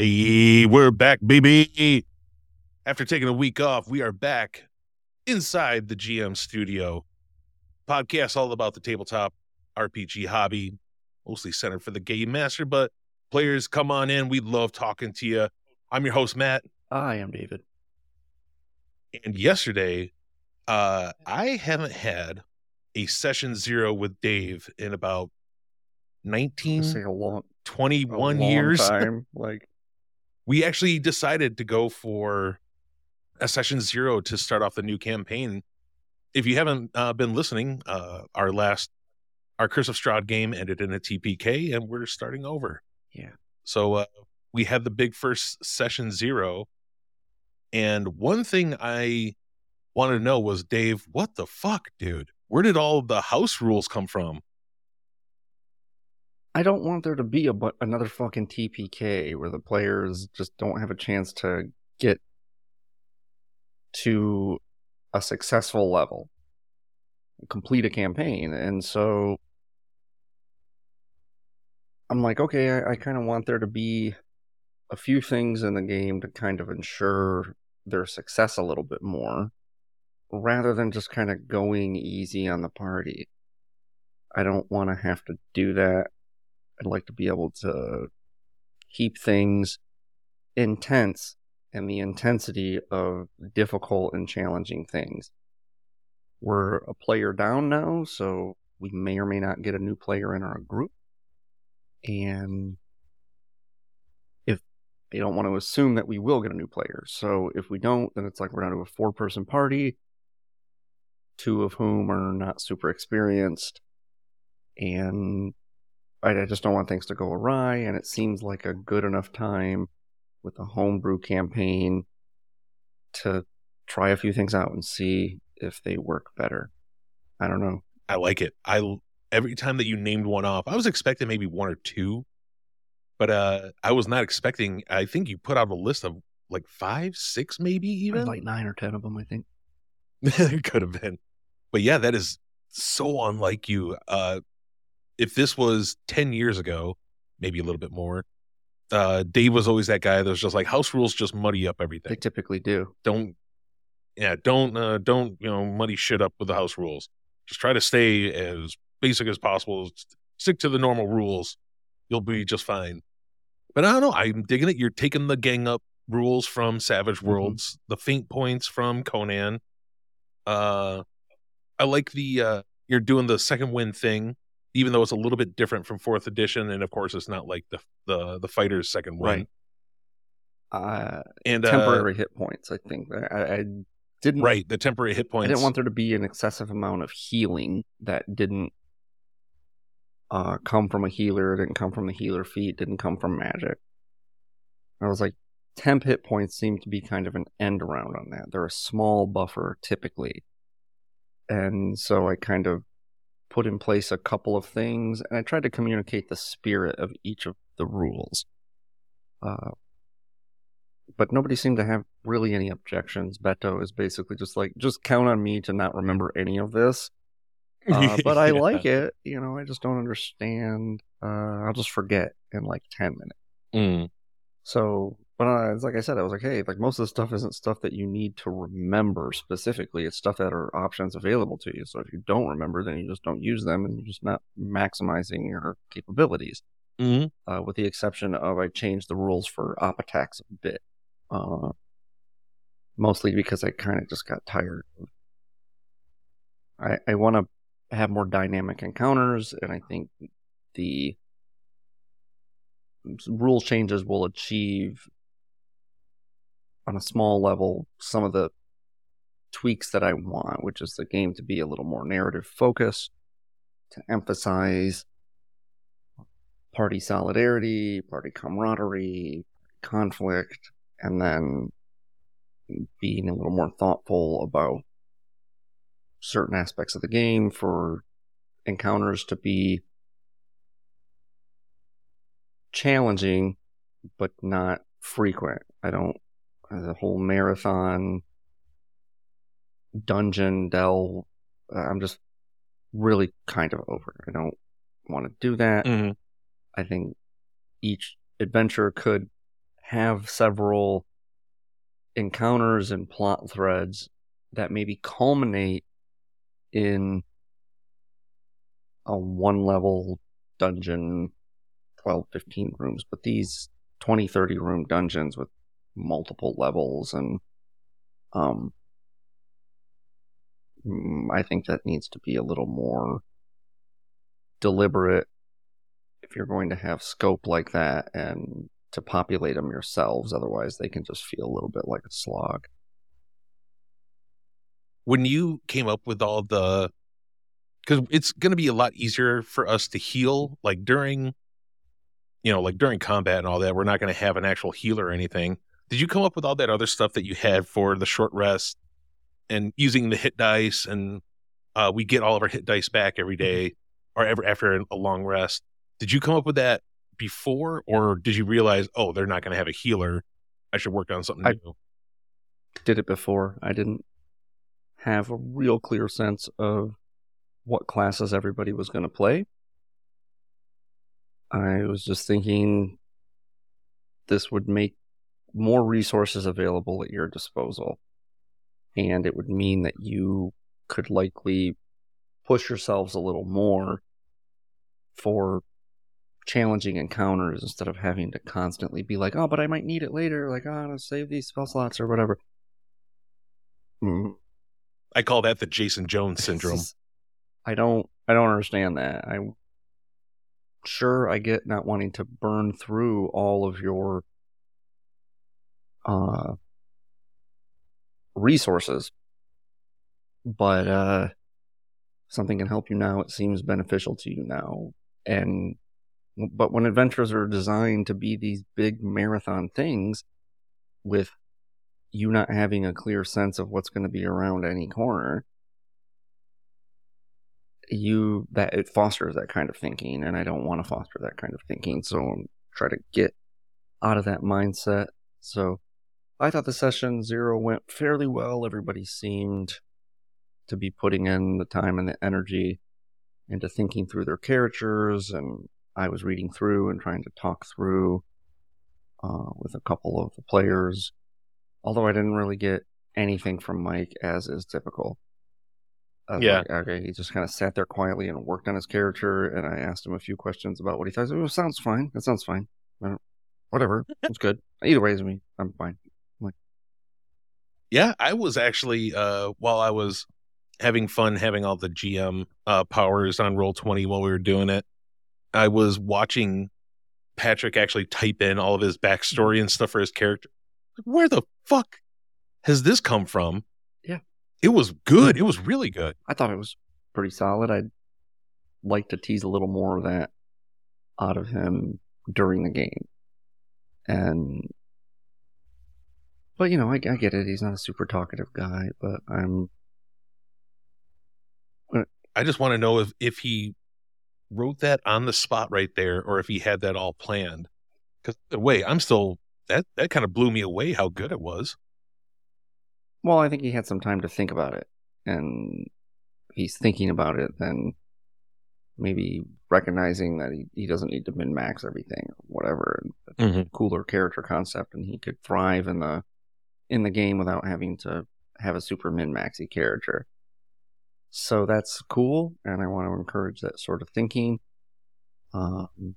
Hey, we're back, baby. After taking a week off, we are back inside the GM studio. Podcast all about the tabletop RPG hobby, mostly centered for the game master, but players come on in. We love talking to you. I'm your host, Matt. I am David. And yesterday, uh, I haven't had a session zero with Dave in about 19, Say a long, a 21 long years. time. Like, we actually decided to go for a session zero to start off the new campaign. If you haven't uh, been listening, uh, our last our Curse of Strahd game ended in a TPK, and we're starting over. Yeah. So uh, we had the big first session zero, and one thing I wanted to know was, Dave, what the fuck, dude? Where did all the house rules come from? I don't want there to be a bu- another fucking TPK where the players just don't have a chance to get to a successful level, complete a campaign, and so I'm like, okay, I, I kind of want there to be a few things in the game to kind of ensure their success a little bit more, rather than just kind of going easy on the party. I don't want to have to do that. I'd like to be able to keep things intense and the intensity of difficult and challenging things. We're a player down now, so we may or may not get a new player in our group. And if they don't want to assume that we will get a new player. So if we don't, then it's like we're down to a four person party, two of whom are not super experienced. And I, I just don't want things to go awry. And it seems like a good enough time with a homebrew campaign to try a few things out and see if they work better. I don't know. I like it. I every time that you named one off, I was expecting maybe one or two, but uh I was not expecting. I think you put out a list of like five, six, maybe even. Like nine or ten of them, I think. it could have been, but yeah, that is so unlike you. Uh If this was ten years ago, maybe a little bit more. Uh Dave was always that guy that was just like house rules just muddy up everything. They typically do. Don't, yeah, don't, uh don't you know muddy shit up with the house rules. Just try to stay as basic as possible. Stick to the normal rules. You'll be just fine. But I don't know. I'm digging it. You're taking the gang up rules from Savage Worlds, the faint points from Conan. Uh, I like the uh, you're doing the second wind thing, even though it's a little bit different from fourth edition, and of course it's not like the the the fighter's second wind. Right. Uh, And uh, temporary hit points, I think. I, I didn't. right, the temporary hit points. I didn't want there to be an excessive amount of healing that didn't uh, come from a healer, didn't come from the healer feat, didn't come from magic. I was like, temp hit points seem to be kind of an end around on that. They're a small buffer typically. And so I kind of put in place a couple of things and I tried to communicate the spirit of each of the rules. Uh, but nobody seemed to have really any objections. Beto is basically just like, just count on me to not remember any of this. Uh, but I Yeah. like it. You know, I just don't understand. Uh, I'll just forget in like 10 minutes. Mm, So, but I, it's like I said, I was like, hey, like most of the stuff isn't stuff that you need to remember specifically. It's stuff that are options available to you. So if you don't remember, then you just don't use them and you're just not maximizing your capabilities. mhm. Uh, with the exception of I changed the rules for op attacks a bit. Uh, mostly because I kind of just got tired. I, I want to have more dynamic encounters, and I think the rule changes will achieve on a small level some of the tweaks that I want, which is the game to be a little more narrative focused, to emphasize party solidarity, party camaraderie, conflict, and then being a little more thoughtful about certain aspects of the game for encounters to be challenging but not frequent. I don't the whole marathon dungeon delve I'm just really kind of over. I don't want to do that. Mhm. I think each adventure could have several encounters and plot threads that maybe culminate in a one level dungeon 12 15 rooms but these 20 30 room dungeons with multiple levels and um mm, i think that needs to be a little more deliberate if you're going to have scope like that and to populate them yourselves otherwise they can just feel a little bit like a slog. When you came up with all the because it's going to be a lot easier for us to heal like during you know like during combat and all that we're not going to have an actual healer or anything did you come up with all that other stuff that you had for the short rest and using the hit dice and uh, we get all of our hit dice back every Mm-hmm. or ever after a long rest? Did you come up with that before or did you realize oh they're not going to have a healer. I should work on something I- new did it before. I didn't have a real clear sense of what classes everybody was going to play. I was just thinking this would make more resources available at your disposal and it would mean that you could likely push yourselves a little more for challenging encounters instead of having to constantly be like, oh, but I might need it later. Like, oh, I'm gonna save these spell slots or whatever. Mm, i call that the jason jones syndrome I don't. I don't understand that. I'm sure I get not wanting to burn through all of your uh resources, but uh something can help you now. It seems beneficial to you now, and but when adventures are designed to be these big marathon things, with you not having a clear sense of what's going to be around any corner, you that it fosters that kind of thinking, and I don't want to foster that kind of thinking. So I'm try to get out of that mindset. So I thought the session zero went fairly well. Everybody seemed to be putting in the time and the energy into thinking through their characters, and I was reading through and trying to talk through uh, with a couple of the players. Although I didn't really get anything from Mike, as is typical. Yeah. like, okay, he just kind of sat there quietly and worked on his character, and I asked him a few questions about what he thought. Oh, sounds fine. That sounds fine. Whatever. It's good. Either way, I mean, I'm fine. Yeah, I was actually uh while I was having fun having all the GM uh powers on roll 20 while we were doing it, I was watching Patrick actually type in all of his backstory and stuff for his character. Like, Where the fuck has this come from? Yeah. It was good. It was really good. I thought it was pretty solid. I'd like to tease a little more of that out of him during the game. And, but you know, I, I get it. He's not a super talkative guy, but I'm, I just want to know if if he wrote that on the spot right there or if he had that all planned. Cuz wait, I'm still that that kind of blew me away how good it was. well, I think he had some time to think about it. And he's thinking about it, then maybe recognizing that he, he doesn't need to min max everything or whatever. Mm-hmm. cooler character concept and he could thrive in the in the game without having to have a super min maxy character. So that's cool, and I want to encourage that sort of thinking. Um,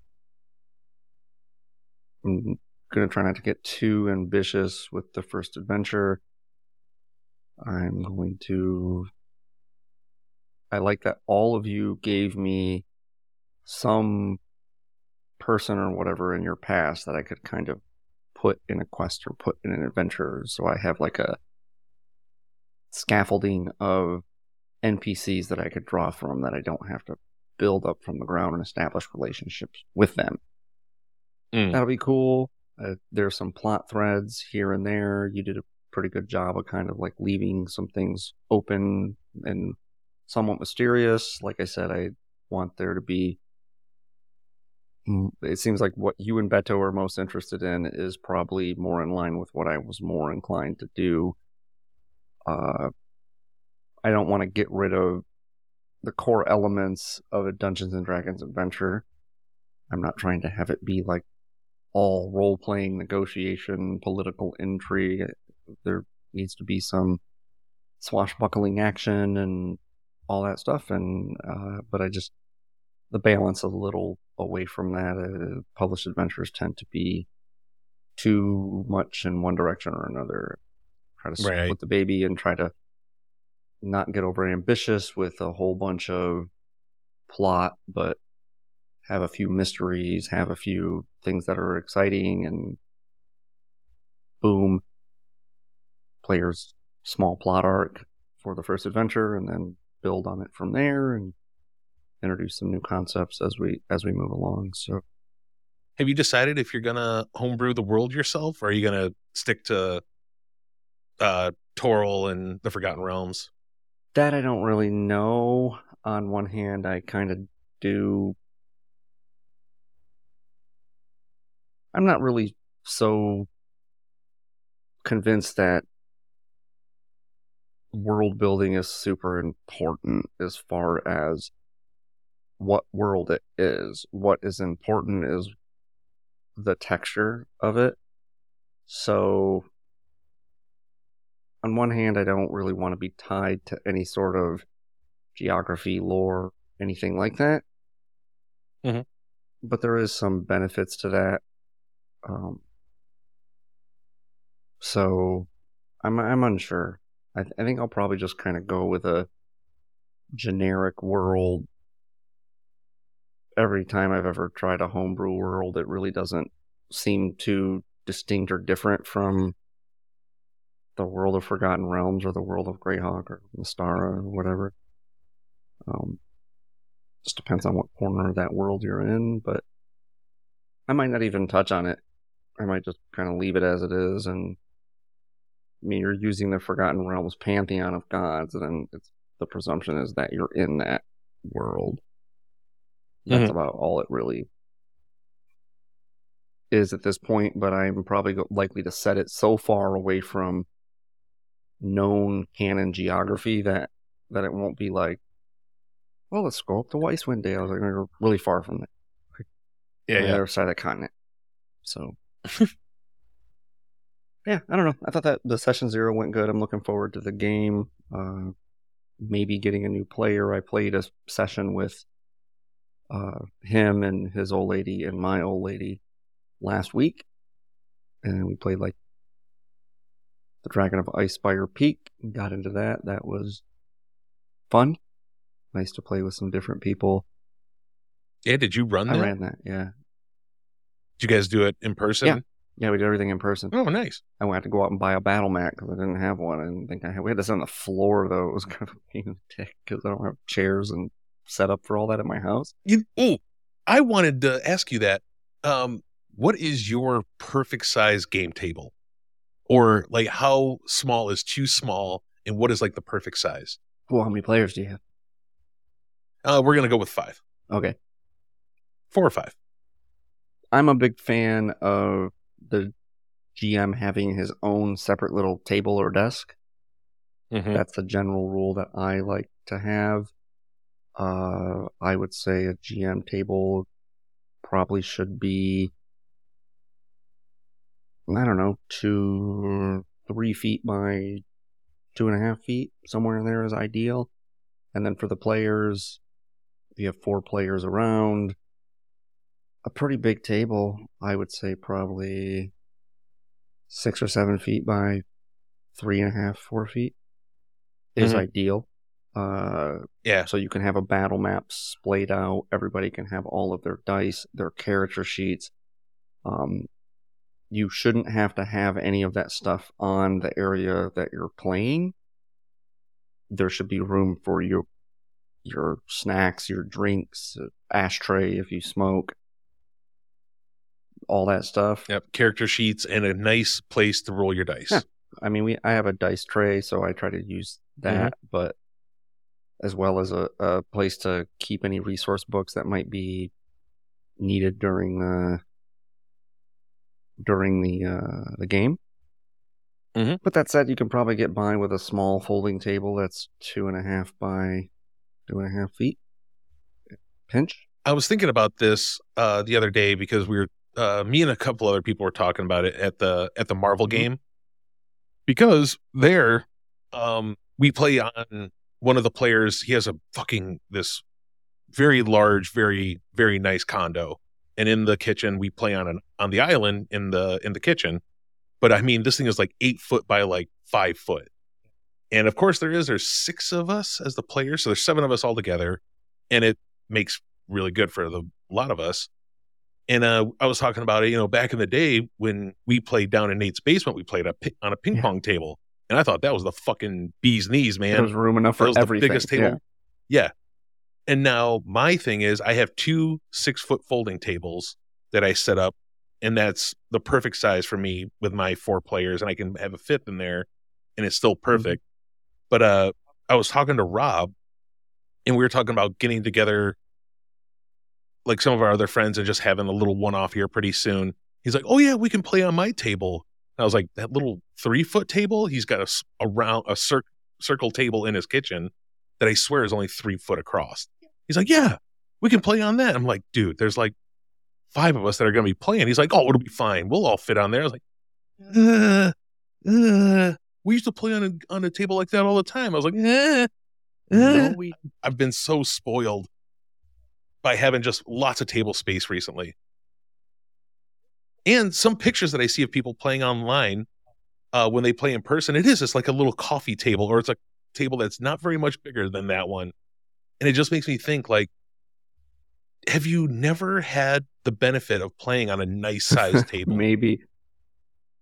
I'm gonna try not to get too ambitious with the first adventure. I'm going to. I like that all of you gave me some person or whatever in your past that I could kind of put in a quest or put in an adventure. So I have like a scaffolding of NPCs that I could draw from that I don't have to build up from the ground and establish relationships with them. Mm. That'll be cool. Uh, there's some plot threads here and there. You did a pretty good job of kind of like leaving some things open and somewhat mysterious. Like I said, I want there to be it seems like what you and Beto are most interested in is probably more in line with what I was more inclined to do. Uh, I don't want to get rid of the core elements of a Dungeons and Dragons adventure. I'm not trying to have it be like all role playing, negotiation, political intrigue. There needs to be some swashbuckling action and all that stuff. And uh, but I just the balance of a little away from that. Uh, published adventures tend to be too much in one direction or another. Try to split Right. the baby and try to not get over ambitious with a whole bunch of plot, but have a few mysteries, have a few things that are exciting, and boom, players small plot arc for the first adventure, and then build on it from there, and introduce some new concepts as we as we move along. So Have you decided if you're gonna homebrew the world yourself, or are you gonna stick to uh Toril and the Forgotten Realms? that I don't really know. On one hand, I kind of do. I'm not really so convinced that world building is super important as far as what world it is. What is important is the texture of it. So, on one hand, I don't really want to be tied to any sort of geography, lore, anything like that. Mhm. But there is some benefits to that. Um, so I'm I'm unsure. I, th- I think I'll probably just kind of go with a generic world. Every time I've ever tried a homebrew world, it really doesn't seem too distinct or different from the world of Forgotten Realms or the world of Greyhawk or Mystara or whatever. Um, just depends on what corner of that world you're in, but I might not even touch on it. I might just kind of leave it as it is, and I mean, you're using the Forgotten Realms pantheon of gods, and it's the presumption is that you're in that world. That's about all it really is at this point, but I'm probably likely to set it so far away from known canon geography that that it won't be like, well, let's go up to Icewind Dale. Like, we're really far from it Yeah, on the yeah. other side of the continent. So, yeah, I don't know. I thought that the session zero went good. I'm looking forward to the game. Uh, maybe getting a new player. I played a session with uh, him and his old lady and my old lady last week, and we played like the Dragon of Icespire Peak. Got into that. That was fun. Nice to play with some different people. Yeah, did you run I that? ran that. Yeah, Did you guys do it in person? Yeah. yeah. We did everything in person. Oh, nice. I went to go out and buy a battle mat because I didn't have one. I didn't think I had. We had this on the floor though. It was kind of a pain in the dick because I don't have chairs and set up for all that at my house. You, oh, I wanted to ask you that. Um, what is your perfect size game table? Or like how small is too small and what is like the perfect size? Well, how many players do you have? Uh, we're gonna go with five. Okay, Four or five. I'm a big fan of the GM having his own separate little table or desk. Mhm. That's the general rule that I like to have. Uh, I would say a GM table probably should be, I don't know, two, three feet by two and a half feet. Somewhere in there is ideal. And then for the players, if you have four players around, a pretty big table, I would say probably six or seven feet by three and a half, four feet is Mhm. ideal. Uh, Yeah. so you can have a battle map splayed out. Everybody can have all of their dice, their character sheets. Um, you shouldn't have to have any of that stuff on the area that you're playing. There should be room for your your snacks, your drinks, ashtray if you smoke, all that stuff. Yep. Character sheets and a nice place to roll your dice. Yeah. I mean, we I have a dice tray, so I try to use that, but as well as a, a place to keep any resource books that might be needed during the during the uh, the game. Mhm. But that said, you can probably get by with a small folding table that's two and a half by two and a half feet. Pinch. I was thinking about this uh, the other day because we were uh, me and a couple other people were talking about it at the at the Marvel Mhm. game because there, um, we play on one of the players. He has a fucking this very large, very very nice condo, and in the kitchen we play on an on the island in the in the kitchen. But I mean, this thing is like eight foot by like five foot, and of course there is there's six of us as the players, so there's seven of us all together, and it makes really good for the a lot of us. And uh, I was talking about it, you know, back in the day when we played down in Nate's basement, we played a, on a ping Yeah. pong table, and I thought that was the fucking bee's knees, man. There was room enough That for was the everything. biggest table. Yeah. And now my thing is I have two six foot folding tables that I set up, and that's the perfect size for me with my four players, and I can have a fifth in there, and it's still perfect. But uh, I was talking to Rob, and we were talking about getting together, like some of our other friends, and just having a little one off here pretty soon. He's like, "Oh yeah, we can play on my table." I was like, "That little three foot table? He's got a, a round a cir- circle table in his kitchen that I swear is only three foot across." He's like, "Yeah, we can play on that." I'm like, "Dude, there's like five of us that are going to be playing." He's like, "Oh, it'll be fine. We'll all fit on there." I was like, uh, uh. "We used to play on a on a table like that all the time." I was like, "Eh." No, we I've been so spoiled by having just lots of table space recently. And some pictures that I see of people playing online uh, when they play in person, it is just like a little coffee table, or it's a table that's not very much bigger than that one. And it just makes me think like, have you never had the benefit of playing on a nice sized table? maybe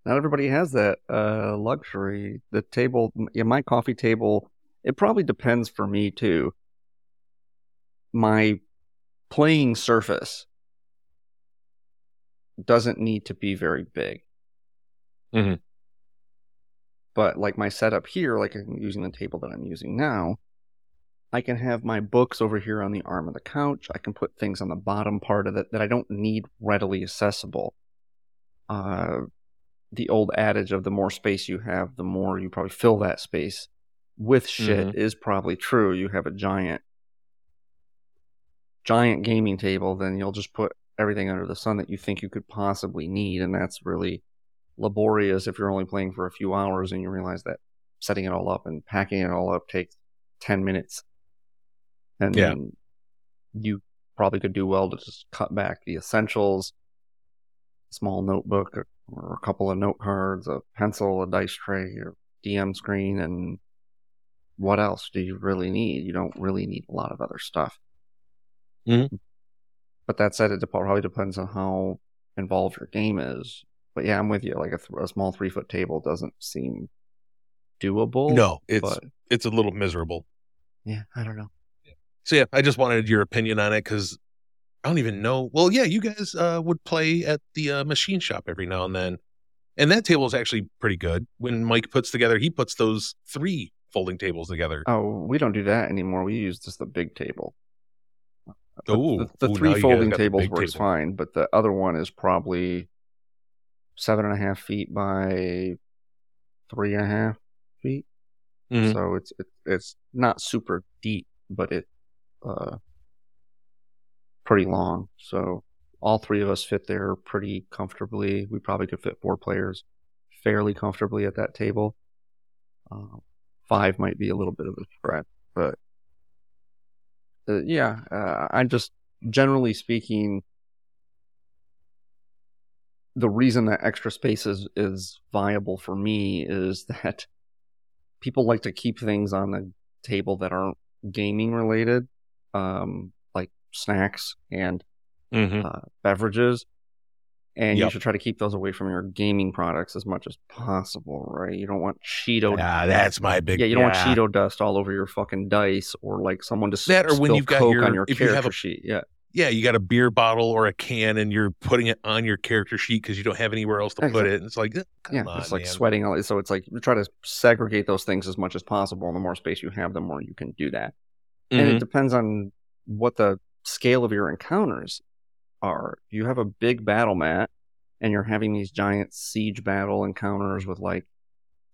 not everybody has that uh, luxury. The table, yeah, my coffee table, it probably depends for me too. My playing surface doesn't need to be very big. Mhm. But like my setup here, like I'm using the table that I'm using now, I can have my books over here on the arm of the couch. I can put things on the bottom part of it that I don't need readily accessible. Uh, the old adage of the more space you have, the more you probably fill that space with shit is probably true. You have a giant, giant gaming table, then you'll just put everything under the sun that you think you could possibly need, and that's really laborious if you're only playing for a few hours and you realize that setting it all up and packing it all up takes 10 minutes. And Yeah. you probably could do well to just cut back the essentials, small notebook or, or a couple of note cards, a pencil, a dice tray, your DM screen, and what else do you really need? You don't really need a lot of other stuff. Mhm. But that said, it probably depends on how involved your game is. But yeah, I'm with you. Like a, th- a small three foot table doesn't seem doable. No, it's but it's a little miserable. yeah, I don't know. So yeah, I just wanted your opinion on it because I don't even know. Well, yeah, you guys uh, would play at the uh, machine shop every now and then, and that table is actually pretty good. When Mike puts together, he puts those three folding tables together. Oh, we don't do that anymore. We use just the big table. The- Ooh, the, the three folding tables works table. fine, but the other one is probably seven and a half feet by three and a half feet. Mhm. So it's it, it's not super deep, but it uh pretty long. So all three of us fit there pretty comfortably. We probably could fit four players fairly comfortably at that table. Uh, five might be a little bit of a stretch, but uh, yeah, uh, I'm just generally speaking. The reason that extra space is, is viable for me is that people like to keep things on the table that aren't gaming related, um, like snacks and Mhm. uh, beverages. And you should try to keep those away from your gaming products as much as possible, right? You don't want Cheeto. Yeah, that's my big. yeah, you don't want Cheeto dust all over your fucking dice, or like someone to s- That or when you've got your- on your if you have character a- sheet. Yeah, Yeah, you got a beer bottle or a can, and you're putting it on your character sheet because you don't have anywhere else to put it. And it's like, come yeah, on, it's like man. sweating. all- So it's like you try to segregate those things as much as possible. And the more space you have, the more you can do that. and Mhm. it depends on what the scale of your encounters are. You have a big battle mat and you're having these giant siege battle encounters with like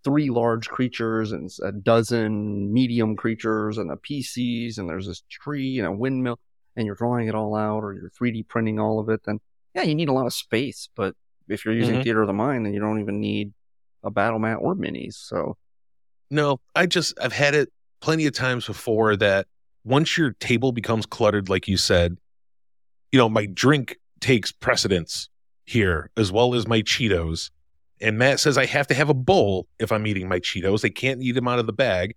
three large creatures and a dozen medium creatures and the PCs and there's this tree and a windmill and you're drawing it all out or you're 3D printing all of it, then yeah, you need a lot of space, but if you're using Mhm. theater of the mind, then you don't even need a battle mat or minis. So No, I just I've had it plenty of times before that once your table becomes cluttered, like you said, you know, my drink takes precedence here as well as my Cheetos. And Matt says I have to have a bowl if I'm eating my Cheetos. They can't eat them out of the bag.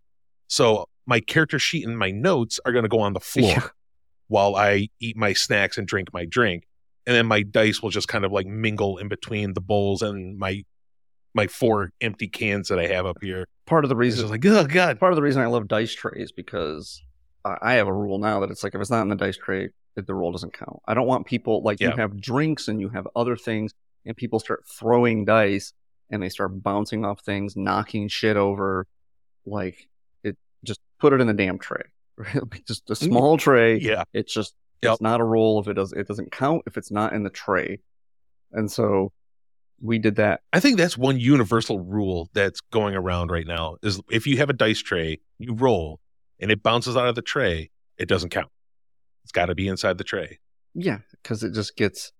So my character sheet and my notes are going to go on the floor Yeah. while I eat my snacks and drink my drink. And then my dice will just kind of like mingle in between the bowls and my my four empty cans that I have up here. part of the reason is like, oh god, part of the reason I love dice trays because I I have a rule now that it's like if it's not in the dice tray, that the roll doesn't count. I don't want people like Yeah. you have drinks and you have other things, and people start throwing dice and they start bouncing off things, knocking shit over. Like it, just put it in the damn tray. Right? just a mm. small tray. yeah. It's just Yep. it's not a roll if it does it doesn't count if it's not in the tray. And so we did that. I think that's one universal rule that's going around right now is if you have a dice tray, you roll and it bounces out of the tray, it doesn't count. It's got to be inside the tray. Yeah, because it just gets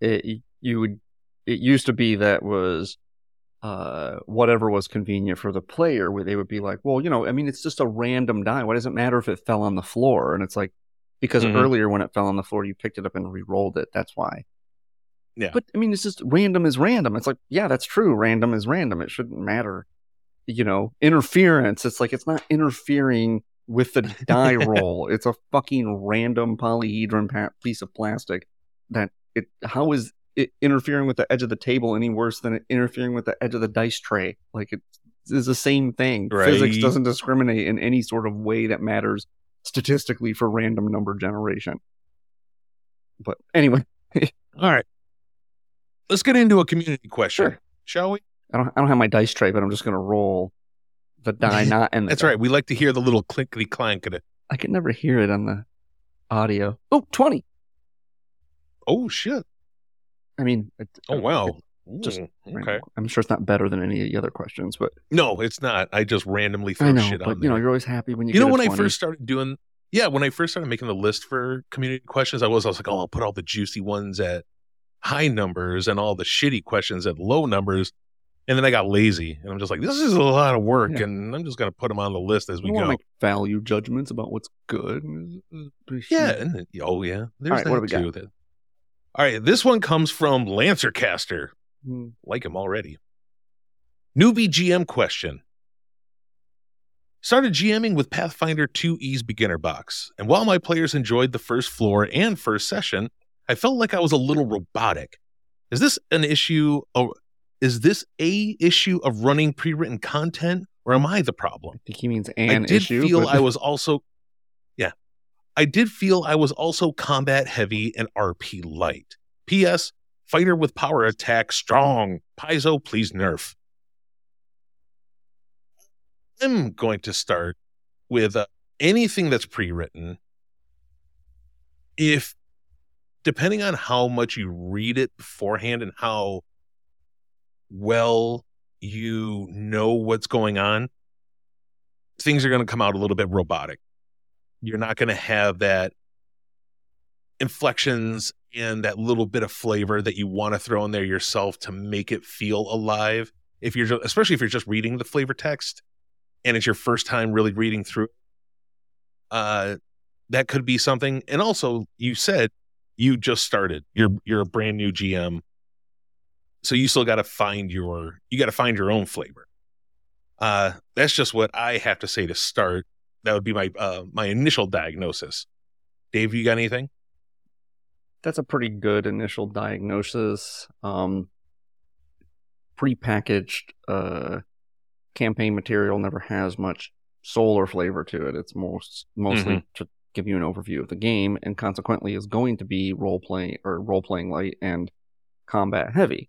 it. You would. It used to be that was uh whatever was convenient for the player. Where they would be like, well, you know, I mean, it's just a random die. Why does it matter if it fell on the floor? And it's like because Mhm. earlier when it fell on the floor, you picked it up and re-rolled it. That's why. Yeah. But I mean, it's just random is random. It's like, yeah, that's true. Random is random. It shouldn't matter. You know, interference. It's like it's not interfering with the die roll. It's a fucking random polyhedron pa- piece of plastic that it. How is it interfering with the edge of the table any worse than it interfering with the edge of the dice tray? Like it is the same thing. Physics doesn't discriminate in any sort of way that matters statistically for random number generation. But anyway, All right. Let's get into a community question, Sure. shall we? I don't I don't have my dice tray, but I'm just gonna roll the die not in the That's die. right. We like to hear the little clinkety clank of it. I can never hear it on the audio. Oh, 20. Oh shit. I mean, it, Oh wow. Just Mm, random. okay. I'm sure it's not better than any of the other questions, but No, it's not. I just randomly throw I know. shit But on you know, you're always happy when you. You know when I first started doing yeah, when I first started making the list for community questions, I was I was like, oh, I'll put all the juicy ones at high numbers and all the shitty questions at low numbers. And then I got lazy and I'm just like, this is a lot of work Yeah. and I'm just gonna put them on the list as we go. make value judgments about what's good. Yeah, and then- oh yeah. There's right, that what do we got? too. That- All right, this one comes from Lancercaster. Hmm. Like him already. Newbie GM question. Started GMing with Pathfinder 2E's beginner box, and while my players enjoyed the first floor and first session, I felt like I was a little robotic. Is this an issue is this a issue of running pre-written content or am I the problem? I think he means an I did issue. feel but- I was also Yeah. I did feel I was also combat heavy and RP light. PS Fighter with power attack strong. Paizo, please nerf. I'm going to start with uh, anything that's pre-written. If depending on how much you read it beforehand and how well you know what's going on, things are going to come out a little bit robotic. You're not going to have that inflections and that little bit of flavor that you want to throw in there yourself to make it feel alive. If you're especially if you're just reading the flavor text and it's your first time really reading through, uh, that could be something. And also, you said you just started. You're you're a brand new GM, so you still got to find your you got to find your own flavor. Uh, that's just what I have to say to start. That would be my uh, my initial diagnosis. Dave, you got anything? that's a pretty good initial diagnosis. Um, prepackaged uh, campaign material never has much soul or flavor to it. It's most mostly to give you an overview of the game, and consequently is going to be role playing or role playing light and combat heavy.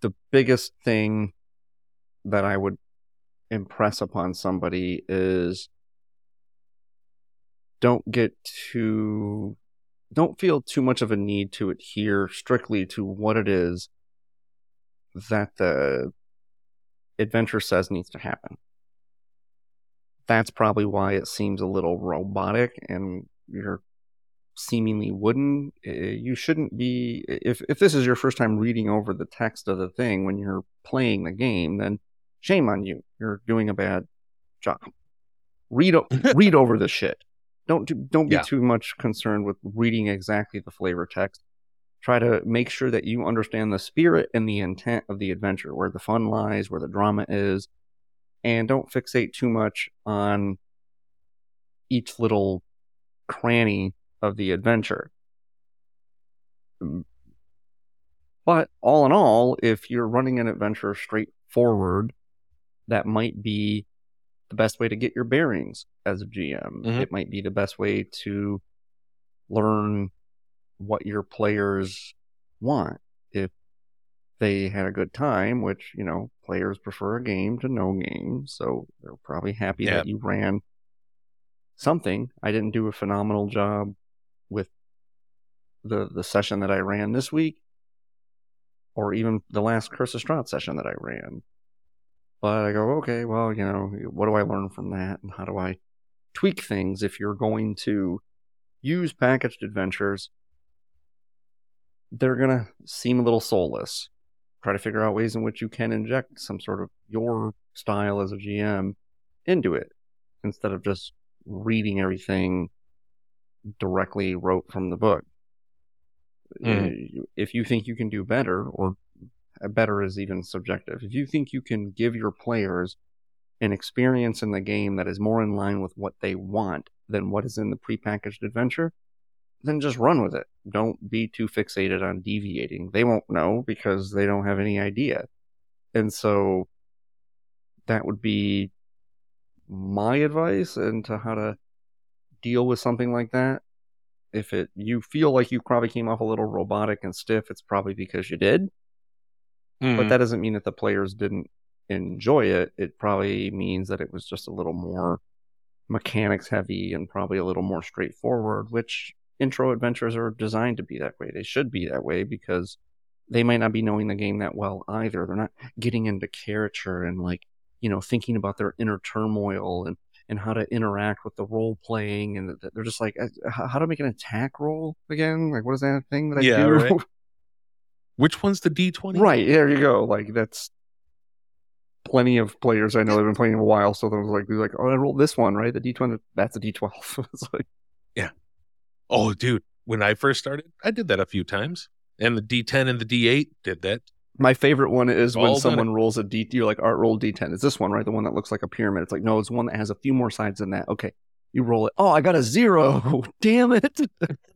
The biggest thing that I would impress upon somebody is don't get too don't feel too much of a need to adhere strictly to what it is that the adventure says needs to happen. That's probably why it seems a little robotic and you're seemingly wooden. Eh, you shouldn't be if if this is your first time reading over the text of the thing when you're playing the game, then shame on you. You're doing a bad job. Read read over the shit. Don't do, don't be yeah. too much concerned with reading exactly the flavor text. Try to make sure that you understand the spirit and the intent of the adventure, where the fun lies, where the drama is, and don't fixate too much on each little cranny of the adventure. But all in all, if you're running an adventure straightforward, that might be the best way to get your bearings as a GM. Mm-hmm. It might be the best way to learn what your players want. If they had a good time, which, you know, players prefer a game to no game, so they're probably happy that you ran something. I didn't do a phenomenal job with the the session that I ran this week, or even the last Curse of Strahd session that I ran. But I go, okay, well, you know, what do I learn from that, and how do I tweak things if you're going to use packaged adventures? They're gonna seem a little soulless. Try to figure out ways in which you can inject some sort of your style as a GM into it instead of just reading everything directly wrote from the book. Mm. If you think you can do better, or better is even subjective, if you think you can give your players an experience in the game that is more in line with what they want than what is in the prepackaged adventure, then just run with it. Don't be too fixated on deviating. They won't know because they don't have any idea. And so that would be my advice into how to deal with something like that. If it you feel like you probably came off a little robotic and stiff, it's probably because you did. Mm-hmm. But that doesn't mean that the players didn't enjoy it. It probably means that it was just a little more mechanics heavy and probably a little more straightforward, which intro adventures are designed to be that way. They should be that way because they might not be knowing the game that well either. They're not getting into character and like, you know, thinking about their inner turmoil and and how to interact with the role playing, and they're just like, uh, how to make an attack roll again? Like, what is that thing that I yeah, do? Right. Which one's the D twenty? Right there, you go. Like that's plenty of players I know that have been playing a while, so they're like, they're like, oh, I rolled this one, right? The D twenty, that's a D twelve. it's like, yeah. Oh, dude, when I first started, I did that a few times, and the D ten and the D eight did that my favorite one is when someone rolls a D. You're like, art roll D10. Is this one right? The one that looks like a pyramid. It's like, no, it's one that has a few more sides than that. Okay, you roll it. Oh, I got a zero. Damn it.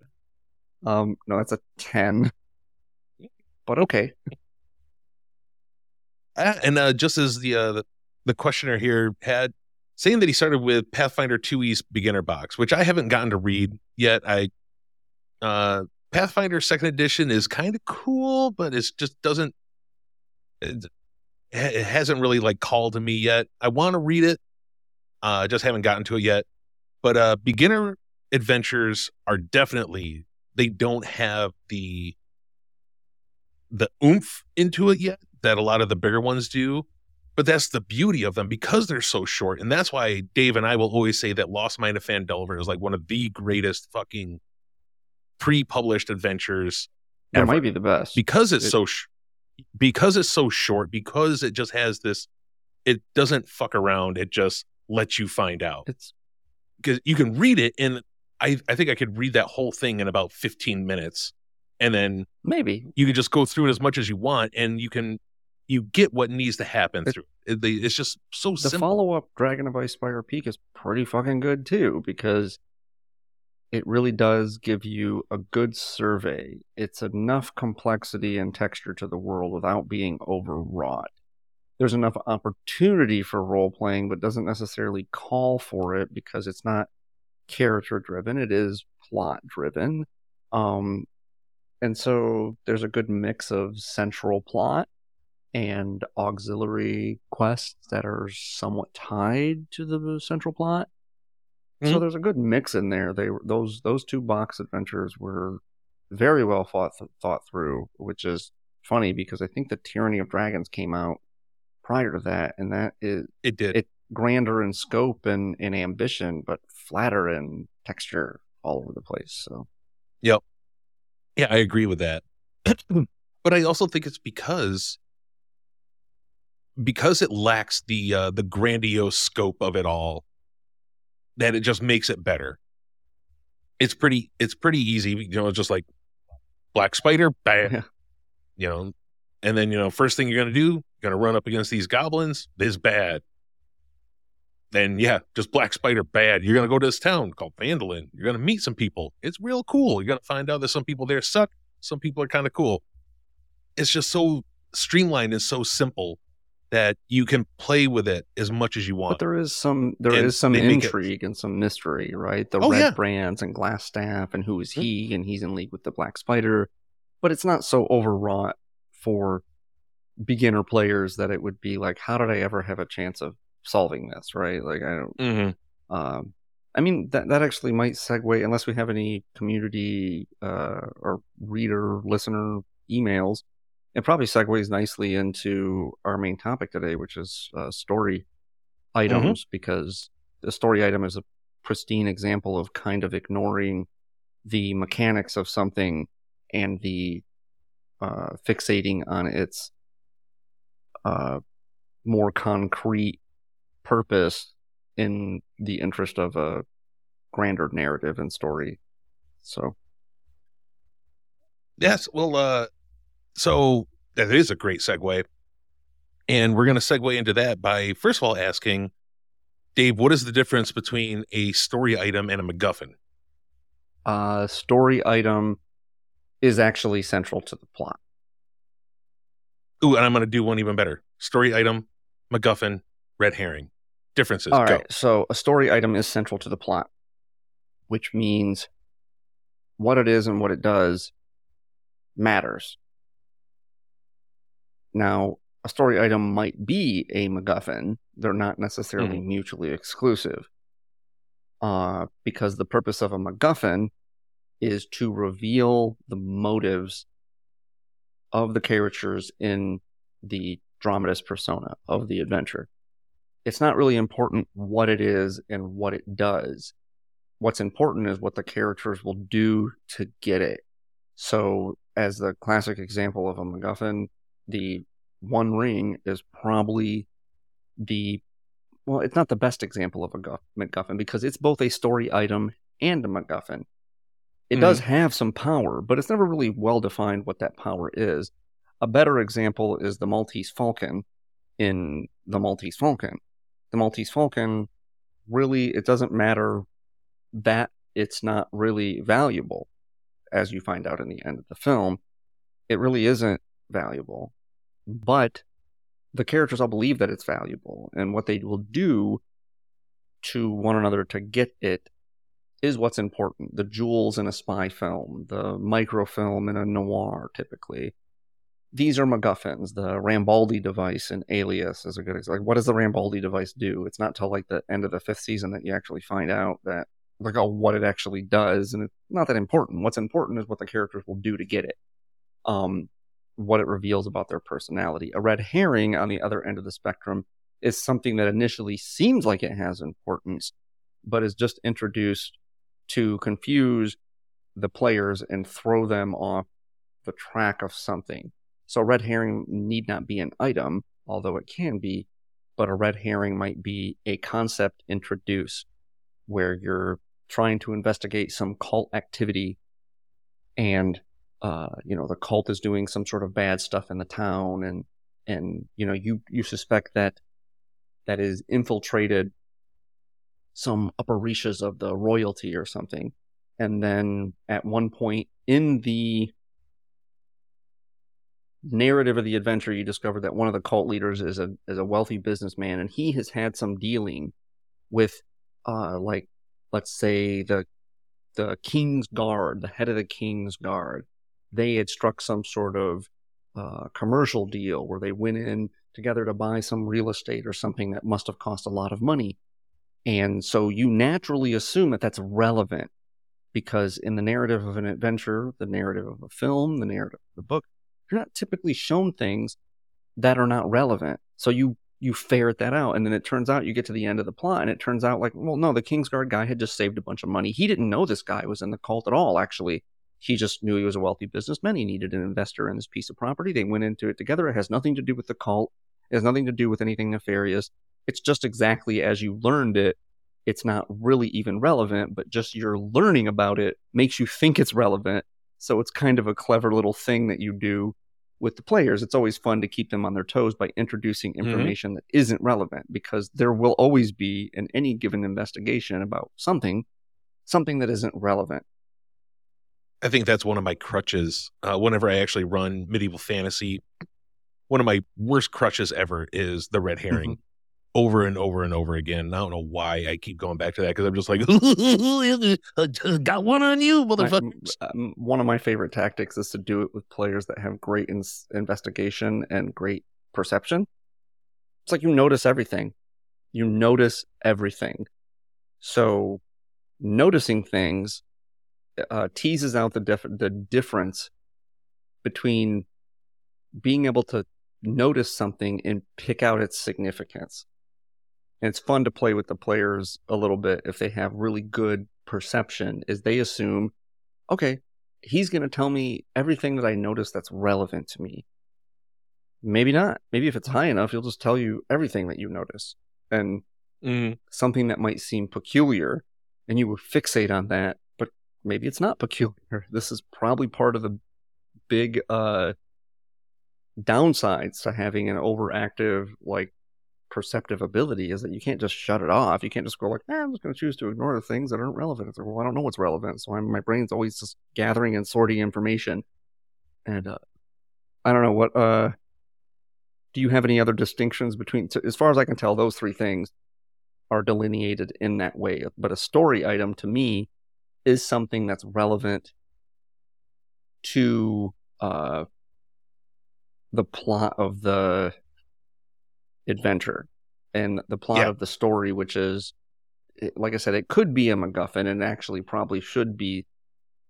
um, no, that's a ten. But okay. Uh, and uh, just as the, uh, the the questioner here had saying that he started with Pathfinder 2e's beginner box, which I haven't gotten to read yet. I uh Pathfinder second edition is kind of cool, but it just doesn't it, it hasn't really like called to me yet. I want to read it. I uh, just haven't gotten to it yet. But uh, beginner adventures are definitely they don't have the the oomph into it yet that a lot of the bigger ones do. But that's the beauty of them because they're so short. And that's why Dave and I will always say that Lost Mine of Phandelver is like one of the greatest fucking pre-published adventures. It might be the best because it's it, so sh- because it's so short, because it just has this, it doesn't fuck around. It just lets you find out. It's because you can read it, and I, I think I could read that whole thing in about 15 minutes. And then maybe you can just go through it as much as you want, and you can you get what needs to happen it, through it. It's just so simple. the simple. follow up Dragon of Icespire Peak is pretty fucking good too because it really does give you a good survey. It's enough complexity and texture to the world without being overwrought. There's enough opportunity for role playing, but doesn't necessarily call for it because it's not character driven. It is plot driven. Um, and so there's a good mix of central plot and auxiliary quests that are somewhat tied to the central plot. Mm-hmm. So there's a good mix in there. They those those two box adventures were very well thought thought through, which is funny because I think the Tyranny of Dragons came out prior to that, and that is it did it grander in scope and in ambition, but flatter in texture all over the place. So Yep. Yeah, I agree with that. but I also think it's because because it lacks the uh, the grandiose scope of it all that it just makes it better. It's pretty it's pretty easy, you know, just like Black Spider, bam. Yeah. You know, and then you know, first thing you're gonna do, you're gonna run up against these goblins, this bad. Then yeah, just Black Spider bad. You're gonna go to this town called Phandalin. You're gonna meet some people. It's real cool. You're gonna find out that some people there suck. Some people are kind of cool. It's just so streamlined and so simple that you can play with it as much as you want. But there is some there is And some they make it- intrigue and some mystery, right? The Oh, red yeah. brands and glass staff and who is Mhm. he and he's in league with the black spider. But it's not so overwrought for beginner players that it would be like, how did I ever have a chance of solving this, right? Like I don't mm-hmm. um I mean that that actually might segue unless we have any community uh or reader listener emails. It probably segues nicely into our main topic today, which is uh, story items, because the story item is a pristine example of kind of ignoring the mechanics of something and the uh, fixating on its uh, more concrete purpose in the interest of a grander narrative and story. So, Yes. Well, uh, so that is a great segue. And we're going to segue into that by, first of all, asking Dave, what is the difference between a story item and a MacGuffin? uh, story item is actually central to the plot. Ooh, and I'm going to do one even better story item, MacGuffin, red herring. Differences. All right. Go. So a story item is central to the plot, which means what it is and what it does matters. Now, a story item might be a MacGuffin. They're not necessarily mutually exclusive. Uh, because the purpose of a MacGuffin is to reveal the motives of the characters in the dramatist persona of the adventure it's not really important what it is and what it does. What's important is what the characters will do to get it. So, as the classic example of a MacGuffin, the One Ring is probably the well, it's not the best example of a Gu- MacGuffin because it's both a story item and a MacGuffin. It does mm. have some power, but it's never really well defined what that power is. A better example is the Maltese Falcon in the Maltese Falcon the Maltese Falcon really it doesn't matter that it's not really valuable as you find out in the end of the film it really isn't valuable but the characters all believe that it's valuable and what they will do to one another to get it is what's important the jewels in a spy film the microfilm in a noir typically these are MacGuffins. The Rambaldi device in Alias is a good example. Like, what does the Rambaldi device do? It's not till like the end of the fifth season that you actually find out that like oh what it actually does, and it's not that important. What's important is what the characters will do to get it. Um, what it reveals about their personality. A red herring on the other end of the spectrum is something that initially seems like it has importance, but is just introduced to confuse the players and throw them off the track of something. So a red herring need not be an item, although it can be, but a red herring might be a concept introduced where you're trying to investigate some cult activity and uh, you know, the cult is doing some sort of bad stuff in the town and and you know, you you suspect that that is infiltrated some upper reaches of the royalty or something. And then at one point in the narrative of the adventure, you discover that one of the cult leaders is a is a wealthy businessman, and he has had some dealing with, uh, like let's say the the king's guard, the head of the king's guard. They had struck some sort of uh, commercial deal where they went in together to buy some real estate or something that must have cost a lot of money, and so you naturally assume that that's relevant because in the narrative of an adventure, the narrative of a film, the narrative of the book you're not typically shown things that are not relevant. So you you ferret that out, and then it turns out you get to the end of the plot, and it turns out like, well, no, the Kingsguard guy had just saved a bunch of money. He didn't know this guy was in the cult at all. Actually, He just knew he was a wealthy businessman. He needed an investor in this piece of property. They went into it together. It has nothing to do with the cult. It has nothing to do with anything nefarious. It's just exactly as you learned it. It's not really even relevant, but just your learning about it makes you think it's relevant. So it's kind of a clever little thing that you do with the players. It's always fun to keep them on their toes by introducing Mm-hmm. information that isn't relevant because there will always be in any given investigation about something, something that isn't relevant. I think that's one of my crutches. Uh, whenever I actually run medieval fantasy, one of my worst crutches ever is the red herring. Mm-hmm. Over and over and over again. And I don't know why I keep going back to that because I'm just like, got one on you, My- motherfucker. um, one of my favorite tactics is to do it with players that have great ins- investigation and great perception. It's like you notice everything. You notice everything. So noticing things uh, teases out the dif- the difference between being able to notice something and pick out its significance. And it's fun to play with the players a little bit if they have really good perception, is they assume, okay, he's going to tell me everything that I notice that's relevant to me. Maybe not. Maybe if it's high enough, he'll just tell you everything that you notice. And Mm, something that might seem peculiar, and you would fixate on that, maybe it's not peculiar. This is probably part of the big uh downsides to having an overactive like perceptive ability is that you can't just shut it off. You can't just go like, eh, I'm just going to choose to ignore the things that aren't relevant. It's like, well, I don't know what's relevant, so I'm, my brain's always just gathering and sorting information. And uh, I don't know what. uh Do you have any other distinctions between? So as far as I can tell, those three things are delineated in that way. But a story item to me is something that's relevant to uh, the plot of the adventure and the plot Yeah. of the story, which is, like I said, it could be a MacGuffin and actually probably should be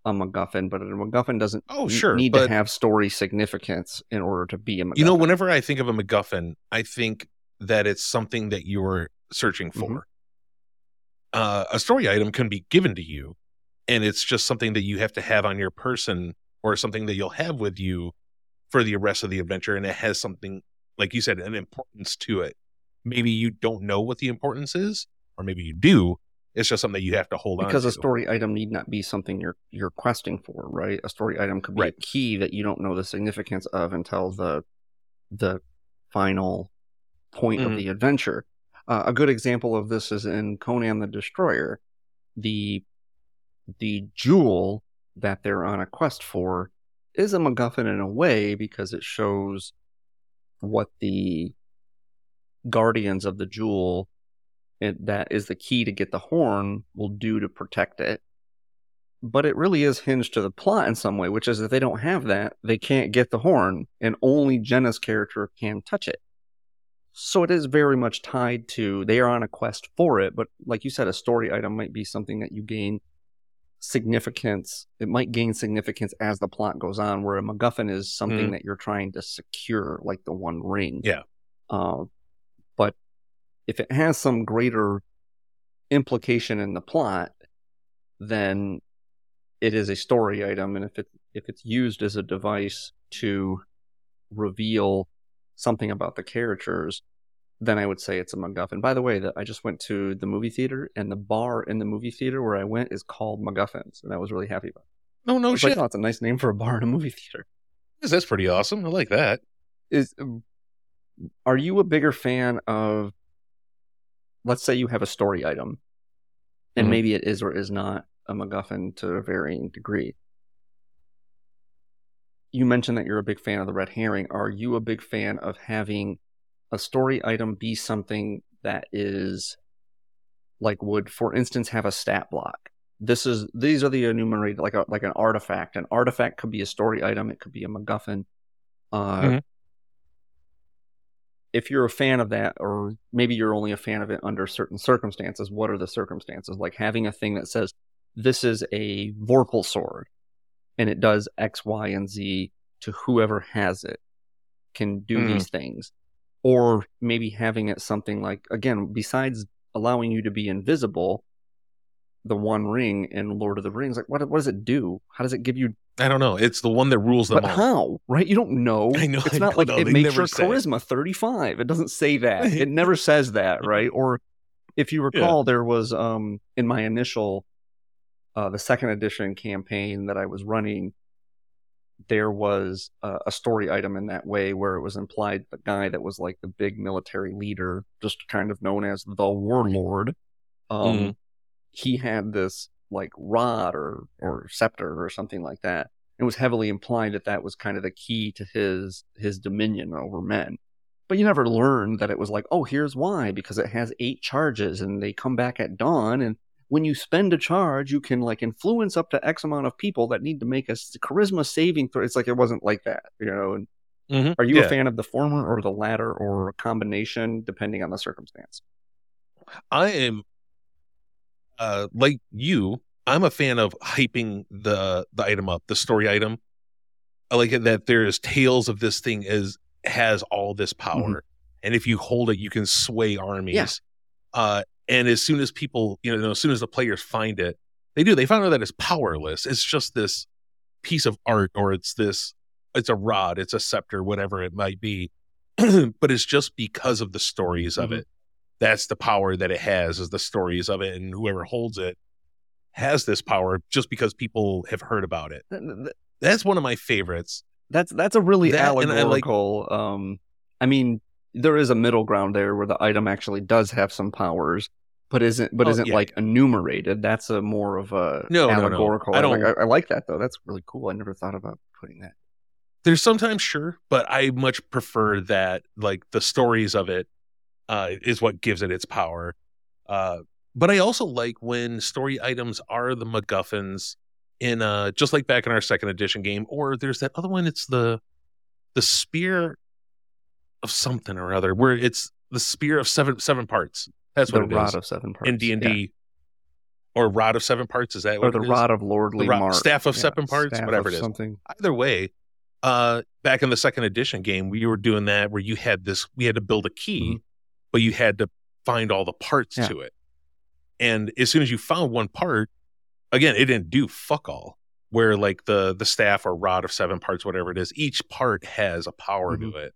a MacGuffin, but a MacGuffin doesn't Oh, sure, need to have story significance in order to be a MacGuffin. You know, whenever I think of a MacGuffin, I think that it's something that you're searching for. Mhm. Uh, a story item can be given to you, and it's just something that you have to have on your person or something that you'll have with you for the rest of the adventure. And it has something, like you said, an importance to it. Maybe you don't know what the importance is, or maybe you do. It's just something that you have to hold on because a story item need not be something you're you're questing for, right? A story item could be Right. a key that you don't know the significance of until the the final point of Mhm. the adventure. Uh, a good example of this is in Conan the Destroyer. The the jewel that they're on a quest for is a MacGuffin in a way because it shows what the guardians of the jewel it, that is the key to get the horn will do to protect it. But it really is hinged to the plot in some way, which is if they don't have that, they can't get the horn, and only Jenna's character can touch it. So it is very much tied to they are on a quest for it, but like you said, a story item might be something that you gain significance. It might gain significance as the plot goes on, where a MacGuffin is something Mhm. that you're trying to secure, like the One Ring. Yeah. Uh, but if it has some greater implication in the plot, then it is a story item, and if it if it's used as a device to reveal something about the characters, then I would say it's a MacGuffin. By the way, that I just went to the movie theater, and the bar in the movie theater where I went is called MacGuffins, and I was really happy about. It. No, no shit. like, oh, it's a nice name for a bar in a movie theater. That's pretty awesome. I like that. Is are you a bigger fan of? Let's say you have a story item, and Mhm. maybe it is or is not a MacGuffin to a varying degree. You mentioned that you're a big fan of the red herring. Are you a big fan of having a story item be something that is like would, for instance, have a stat block? This is these are the enumerated like a like an artifact. An artifact could be a story item. It could be a MacGuffin. Uh, Mhm. If you're a fan of that, or maybe you're only a fan of it under certain circumstances, what are the circumstances? Like having a thing that says this is a Vorpal sword, and it does X, Y, and Z to whoever has it can do Mhm. these things. Or maybe having it something like, again, besides allowing you to be invisible, the One Ring in Lord of the Rings. Like, what what does it do? How does it give you? I don't know. It's the one that rules them But all. how? Right? You don't know. I know, It's I not know, like no, it makes your charisma thirty five. It doesn't say that. it never says that, right? Or if you recall, there was um in my initial, uh, the second edition campaign that I was running. There was uh, a story item in that way where it was implied the guy that was like the big military leader, just kind of known as the warlord, um, Mhm. he had this like rod or or scepter or something like that. It was heavily implied that that was kind of the key to his his dominion over men. But you never learned that it was like, oh, here's why because it has eight charges and they come back at dawn and when you spend a charge, you can like influence up to X amount of people that need to make a charisma saving throw. It's like it wasn't like that, you know. And Mhm. are you Yeah. a fan of the former or the latter or a combination, depending on the circumstance? I am uh like you, I'm a fan of hyping the the item up, the story item. I like it that there's tales of this thing is has all this power. And if you hold it, you can sway armies. Uh and as soon as people, you know, as soon as the players find it, they do, they find out that it's powerless. It's just this piece of art or it's this it's a rod, it's a scepter, whatever it might be. but it's just because of the stories of Mhm. it that's the power that it has is the stories of it and whoever holds it has this power just because people have heard about it Th- th- th- that's one of my favorites That's that's a really That, and I like- allegorical. um, I mean, there is a middle ground there where the item actually does have some powers, but isn't but Oh, isn't yeah. like enumerated. That's a more of a No, no, no. allegorical. I I, like, don't- I, I like that though. That's really cool. I never thought about putting that. there's sometimes sure but i much prefer that like the stories of it uh is what gives it its power uh but i also like when story items are the macguffins in uh just like back in our second edition game or there's that other one it's the the spear of something or other where it's the spear of seven seven parts that's the what it rod is of seven parts in d&d yeah. or rod of seven parts is that or what the it is? rod of lordly The rod- mark, staff of Yeah, seven parts, whatever it is. Something. either way uh back in the second edition game we were doing that where you had this we had to build a key Mhm. but you had to find all the parts Yeah. to it and as soon as you found one part again it didn't do fuck all where like the the staff or rod of seven parts whatever it is each part has a power Mm-hmm. to it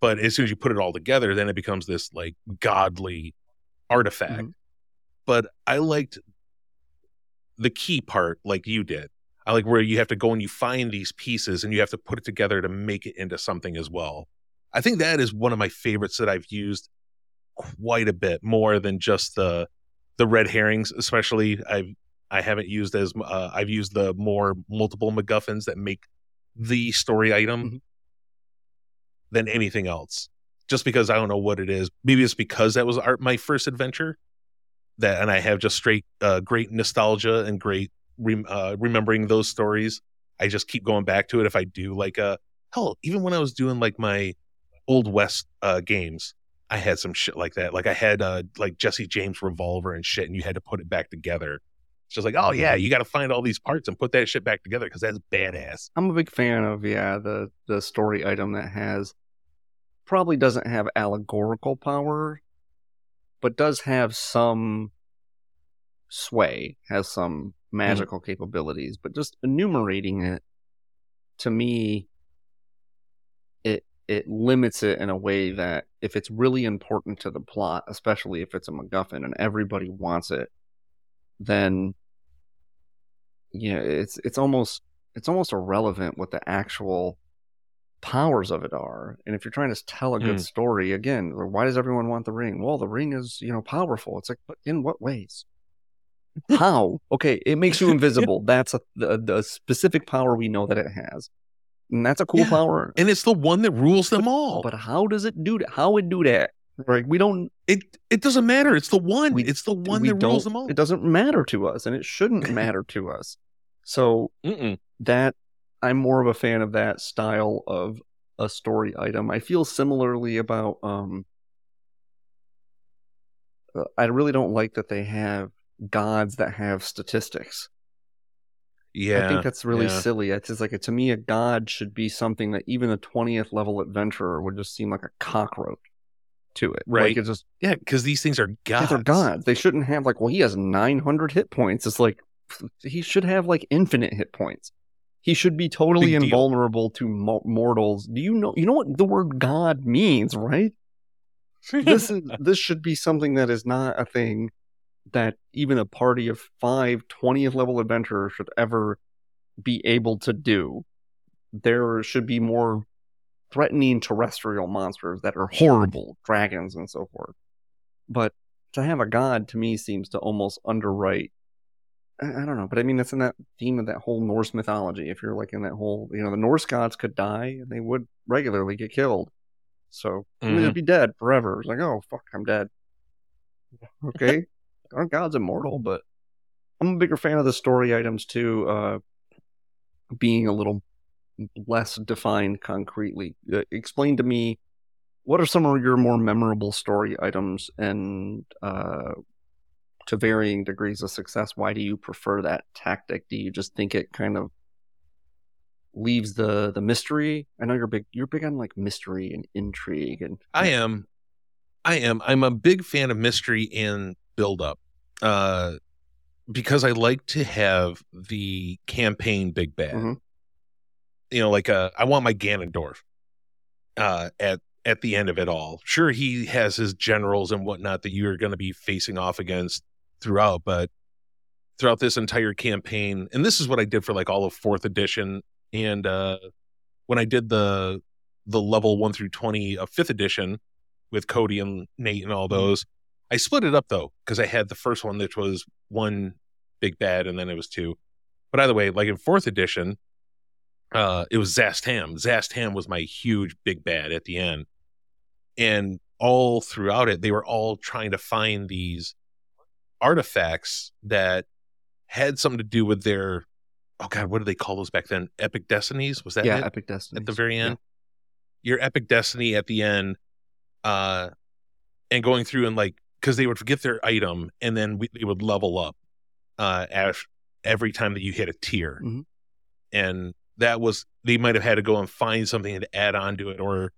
but as soon as you put it all together then it becomes this like godly artifact Mhm. but i liked the key part like you did I like where you have to go and you find these pieces and you have to put it together to make it into something as well. I think that is one of my favorites that I've used quite a bit more than just the the red herrings. Especially, I've I haven't used as uh, I've used the more multiple MacGuffins that make the story item Mhm. Than anything else. Just because I don't know what it is. Maybe it's because that was my first adventure that, and I have just straight uh, great nostalgia and great rem- uh, remembering those stories. I just keep going back to it if I do like uh hell, even when I was doing like my old west uh games, I had some shit like that. Like I had uh like Jesse James revolver and shit and you had to put it back together. It's just like, oh yeah, you got to find all these parts and put that shit back together because that's badass. I'm a big fan of yeah the the story item that has probably doesn't have allegorical power, but does have some sway, has some magical capabilities. But just enumerating it to me, it it limits it in a way that if it's really important to the plot, especially if it's a MacGuffin and everybody wants it, then yeah, it's it's almost it's almost irrelevant what the actual powers of it are. And if you're trying to tell a good Mm. story, again, why does everyone want the ring? Well, the ring is, you know, powerful. It's like, but in what ways? How? Okay, it makes you invisible. That's a the, the specific power we know that it has. And that's a cool Yeah. power. And it's the one that rules them all. But how does it do that? How it do that? Right? We don't it it doesn't matter. It's the one. We- it's the one that rules them all. It doesn't matter to us and it shouldn't matter to us. So Mm-mm. that I'm more of a fan of that style of a story item. I feel similarly about um uh, I really don't like that they have gods that have statistics. Yeah, I think that's really yeah. silly. It's just like to me a god should be something that even a 20th level adventurer would just seem like a cockroach to it. Right. Like it's just Yeah, because these things are gods. they're gods. They shouldn't have like, well, he has 900 hit points. It's like he should have like infinite hit points. He should be totally Big deal. invulnerable to mo- mortals. Do you know? You know what the word God means, right? this is this should be something that is not a thing that even a party of five 20th level adventurers should ever be able to do. There should be more threatening terrestrial monsters that are horrible, dragons and so forth. But to have a god to me seems to almost underwrite. I I don't know, but I mean that's in that theme of that whole Norse mythology. If you're like in that whole, you know, the Norse gods could die and they would regularly get killed. So you would Mhm. just be dead forever. It's like, oh fuck, I'm dead. Okay, aren't gods immortal? But I'm a bigger fan of the story items too, uh, being a little less defined concretely. Uh, explain to me what are some of your more memorable story items, and uh, to varying degrees of success, why do you prefer that tactic? Do you just think it kind of leaves the the mystery? I know you're big. You're big on like mystery and intrigue, and I am. I am. I'm a big fan of mystery and build up. Uh because I like to have the campaign big bad. Mhm. You know, like uh I want my Ganondorf uh at at the end of it all. Sure he has his generals and whatnot that you're gonna be facing off against throughout, but throughout this entire campaign, and this is what I did for like all of fourth edition and uh when I did the the level one through twenty of fifth edition with Cody and Nate and all those. I split it up though because I had the first one, which was one big bad, and then it was two. But either way, like in fourth edition, uh, it was Zastam. Zastam was my huge big bad at the end, and all throughout it, they were all trying to find these artifacts that had something to do with their. Oh God, what do they call those back then? Epic Destinies was that yeah, it? Epic Destiny at the very end. Your epic destiny at the end, uh, and going through and like because they would forget their item and then we, they would level up, uh, as, every time that you hit a tier, Mhm. and that was they might have had to go and find something to add on to it, or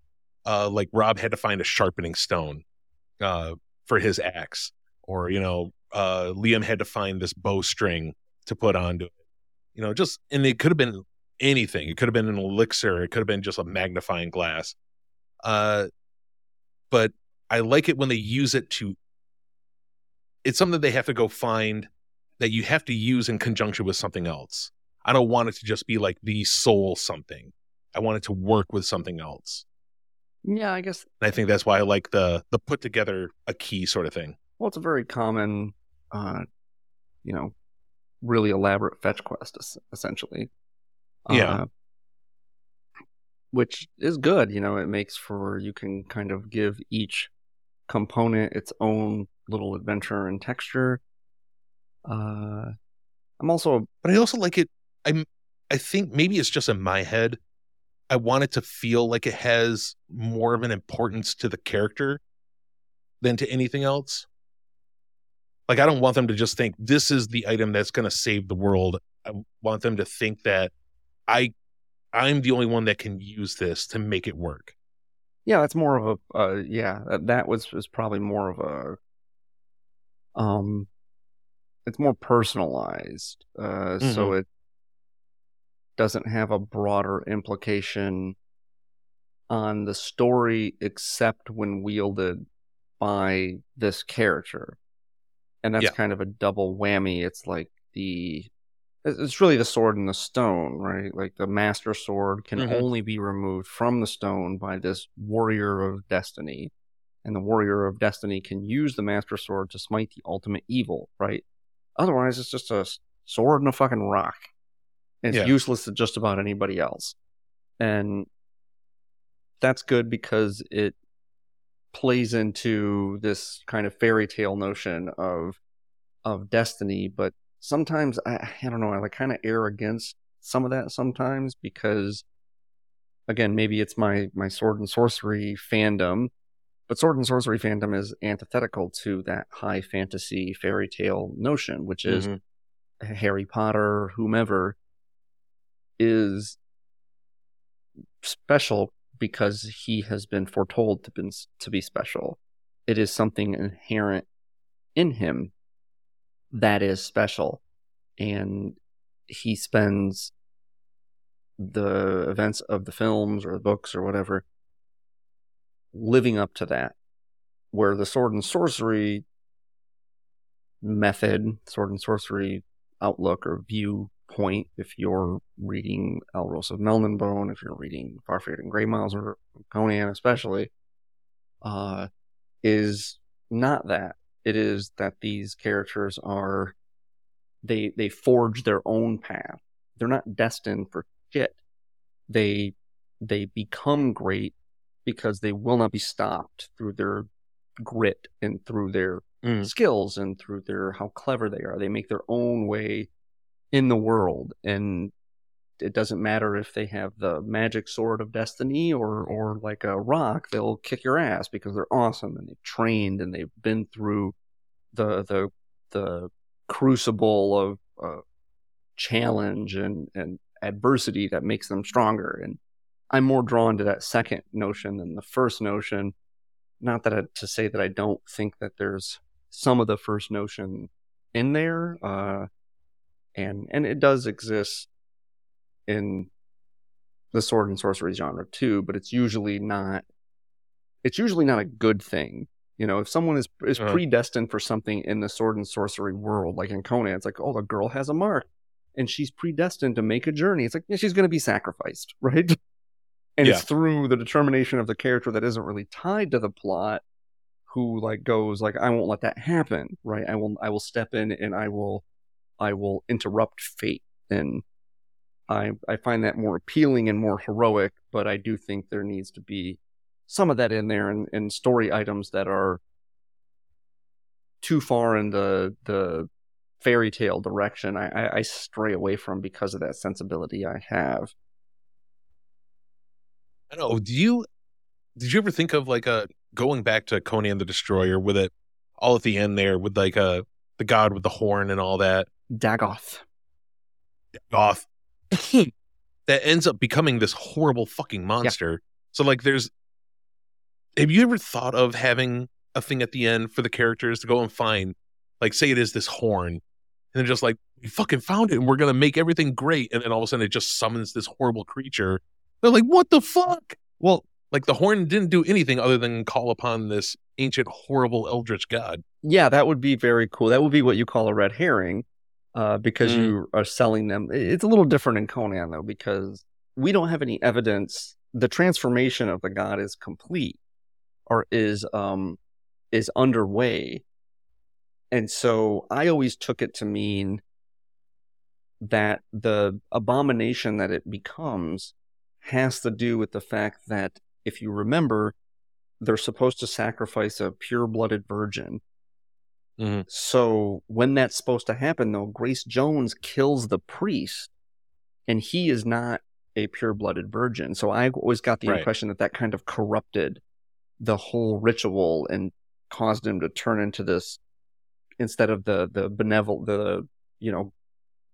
uh, like Rob had to find a sharpening stone, uh, for his axe, or you know, uh, Liam had to find this bowstring to put onto it, you know, just and it could have been anything. It could have been an elixir. It could have been just a magnifying glass. Uh, but I like it when they use it to. It's something they have to go find that you have to use in conjunction with something else. I don't want it to just be like the soul something. I want it to work with something else. Yeah, I guess. And I think that's why I like the the put together a key sort of thing. Well, it's a very common, uh, you know, really elaborate fetch quest, es- essentially. Yeah. Uh, which is good. You know, it makes for you can kind of give each component its own little adventure and texture. Uh, I'm also but I also like it. I'm. I think maybe it's just in my head. I want it to feel like it has more of an importance to the character than to anything else. Like I don't want them to just think this is the item that's going to save the world. I want them to think that I, I'm the only one that can use this to make it work. yeah, that's more of a uh, yeah. That, that was was probably more of a um, it's more personalized. Uh, so it doesn't have a broader implication on the story except when wielded by this character. And that's Yeah. kind of a double whammy. It's like the it's really the sword and the stone, right? Like the master sword can Mhm. only be removed from the stone by this warrior of destiny. And the warrior of destiny can use the master sword to smite the ultimate evil, right? Otherwise, it's just a sword and a fucking rock. It's Yeah. useless to just about anybody else. And that's good because it plays into this kind of fairy tale notion of of destiny, but sometimes I, I don't know, I like kind of err against some of that sometimes because again, maybe it's my my sword and sorcery fandom, but sword and sorcery fandom is antithetical to that high fantasy fairy tale notion, which is Mhm. Harry Potter, whomever, is special because he has been foretold to been to be special. it is something inherent in him that is special. And he spends the events of the films or the books or whatever living up to that. Where the sword and sorcery method, sword and sorcery outlook or viewpoint, if you're reading Elric of Melniboné, if you're reading Fafhrd and Gray Mouser or Conan especially, uh, is not that. It is that these characters are they they forge their own path. They're not destined for shit. They they become great because they will not be stopped through their grit and through their mm. skills and through their how clever they are. They make their own way in the world and it doesn't matter if they have the magic sword of destiny or or like a rock they'll kick your ass because they're awesome and they've trained and they've been through the the the crucible of uh, challenge and and adversity that makes them stronger. And i'm more drawn to that second notion than the first notion. Not that I, to say that i don't think that there's some of the first notion in there uh and and it does exist in the sword and sorcery genre too, but it's usually not it's usually not a good thing. You know, if someone is is uh-huh. predestined for something in the sword and sorcery world, like in Conan, it's like, oh, the girl has a mark and she's predestined to make a journey. It's like yeah, she's going to be sacrificed, right? And yeah. it's through the determination of the character that isn't really tied to the plot who like goes like I won't let that happen, right? I will I will step in and I will I will interrupt fate and I I find that more appealing and more heroic, but I do think there needs to be some of that in there and, and story items that are too far in the the fairy tale direction I, I, I stray away from because of that sensibility I have. I know. Do you did you ever think of like a going back to Conan the Destroyer with it all at the end there with like a uh, the god with the horn and all that? Dagoth. Dagoth. that ends up becoming this horrible fucking monster. Yeah. So like there's have you ever thought of having a thing at the end for the characters to go and find like say it is this horn and then just like we fucking found it and we're gonna make everything great and then all of a sudden it just summons this horrible creature. They're like, what the fuck? Well, like the horn didn't do anything other than call upon this ancient horrible eldritch god. Yeah, that would be very cool. That would be what you call a red herring uh, because mm. you are selling them. It's a little different in Conan though because we don't have any evidence. The transformation of the god is complete or is um is underway, and so I always took it to mean that the abomination that it becomes has to do with the fact that if you remember, they're supposed to sacrifice a pure blooded virgin Mm-hmm. So when that's supposed to happen, though, Grace Jones kills the priest, and he is not a pure-blooded virgin. So I always got the right. impression that that kind of corrupted the whole ritual and caused him to turn into this instead of the the benevolent, the you know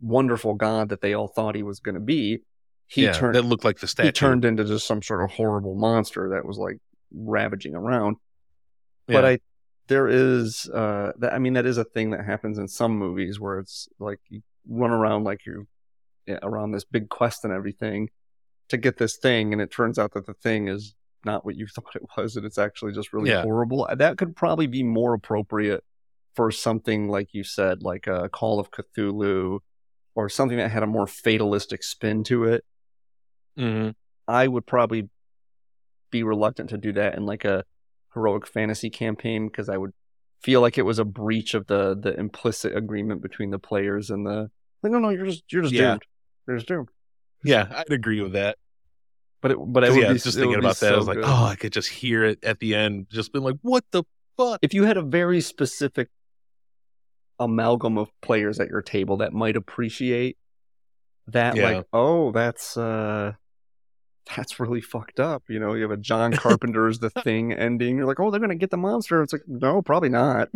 wonderful god that they all thought he was going to be. He yeah, turned that looked like the statue. He turned into just some sort of horrible monster that was like ravaging around. Yeah. But I there is uh that I mean that is a thing that happens in some movies where it's like you run around like you're yeah, around this big quest and everything to get this thing and it turns out that the thing is not what you thought it was and it's actually just really yeah. horrible. That could probably be more appropriate for something like you said like a Call of Cthulhu or something that had a more fatalistic spin to it. Mm-hmm. I would probably be reluctant to do that in like a heroic fantasy campaign because I would feel like it was a breach of the the implicit agreement between the players and the like no no you're just you're just yeah. doomed you're just doomed yeah I'd agree with that but it but I yeah, be, just thinking about that so I was like good. oh I could just hear it at the end just been like what the fuck if you had a very specific amalgam of players at your table that might appreciate that yeah. like oh that's uh that's really fucked up. You know, you have a John Carpenter's The Thing ending. You're like, oh, they're going to get the monster. It's like, no, probably not.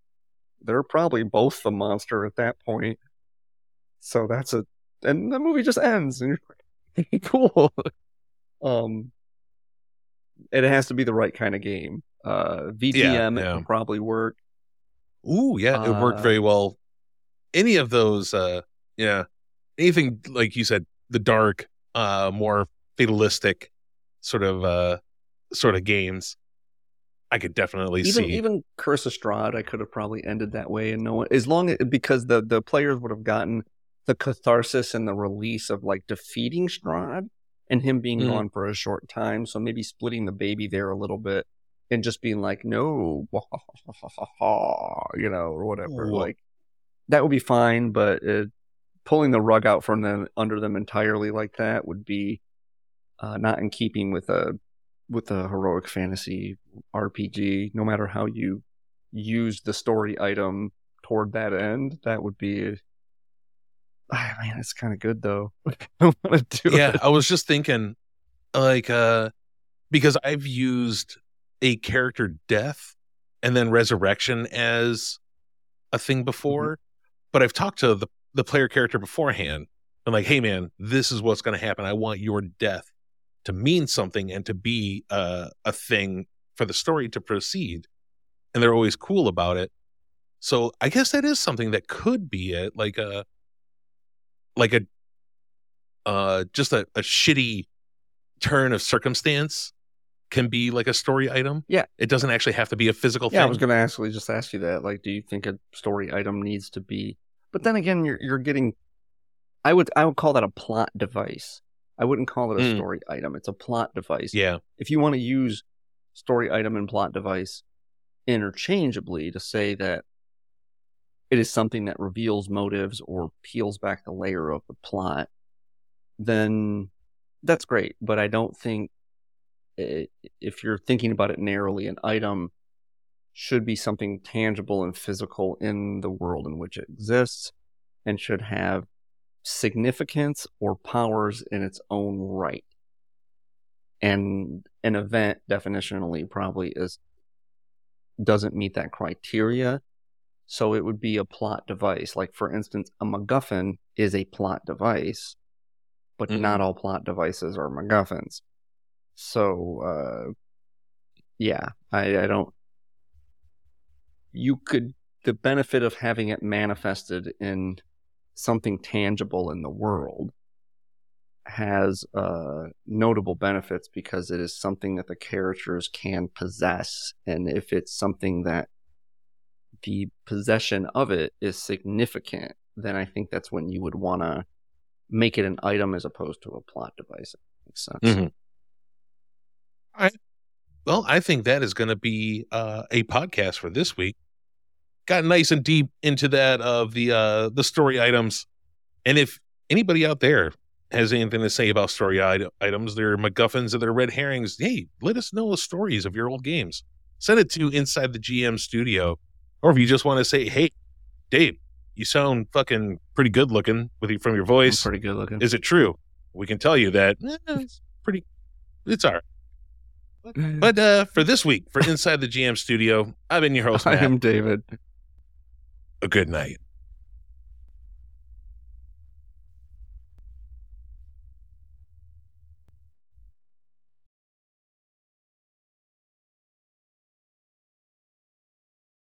they're probably both the monster at that point. So that's a, and the movie just ends, and you're like, cool. um, it has to be the right kind of game. Uh, VTM yeah. would probably work. Ooh, yeah, it worked Uh, very well. Any of those, uh, yeah, anything like you said, the dark, uh, more fatalistic sort of, uh, sort of games, I could definitely even see. even Curse of Strahd, I could have probably ended that way, and no one as long as because the the players would have gotten the catharsis and the release of like defeating Strahd and him being Mhm. gone for a short time. So maybe splitting the baby there a little bit and just being like, no, you know, or whatever. Wha- Like that would be fine, but uh, pulling the rug out from them under them entirely like that would be uh, not in keeping with a with a heroic fantasy RPG. No matter how you use the story item toward that end, that would be. Ah, man, it's kind of good though. I want to do yeah, it. I was just thinking, like, uh, because I've used a character death and then resurrection as a thing before, but I've talked to the the player character beforehand. I'm like, hey man, this is what's going to happen. I want your death to mean something and to be uh, a thing for the story to proceed. And they're always cool about it. So I guess that is something that could be it, like a, like a, uh, just a, a shitty turn of circumstance can be like a story item. Yeah. it doesn't actually have to be a physical Yeah, thing. I was going to actually just ask you that. Like, do you think a story item needs to be? But then again, you're you're getting. I would I would call that a plot device. I wouldn't call it a Mm. story item. It's a plot device. yeah, If you want to use story item and plot device interchangeably to say that it is something that reveals motives or peels back the layer of the plot, then that's great. But I don't think i if you're thinking about it narrowly, an item should be something tangible and physical in the world in which it exists and should have significance or powers in its own right. And an event definitionally probably is doesn't meet that criteria. So it would be a plot device. Like for instance, a MacGuffin is a plot device, but Mhm. not all plot devices are MacGuffins. So uh yeah, I, I don't you could the benefit of having it manifested in something tangible in the world has uh, notable benefits because it is something that the characters can possess. And if it's something that the possession of it is significant, then I think that's when you would want to make it an item as opposed to a plot device. Makes sense. Mhm. Well, I think that is going to be uh, a podcast for this week. Got nice and deep into that of the uh, the story items, and if anybody out there has anything to say about story ite- items, their MacGuffins or their red herrings, hey, let us know the stories of your old games. Send it to Inside the GM Studio, or if you just want to say, hey, Dave, you sound fucking pretty good looking with you from your I'm voice. pretty good looking. Is it true? We can tell you that eh, it's pretty. It's all right. But uh, for this week, for Inside the GM Studio, I've been your host, I am David. A good night.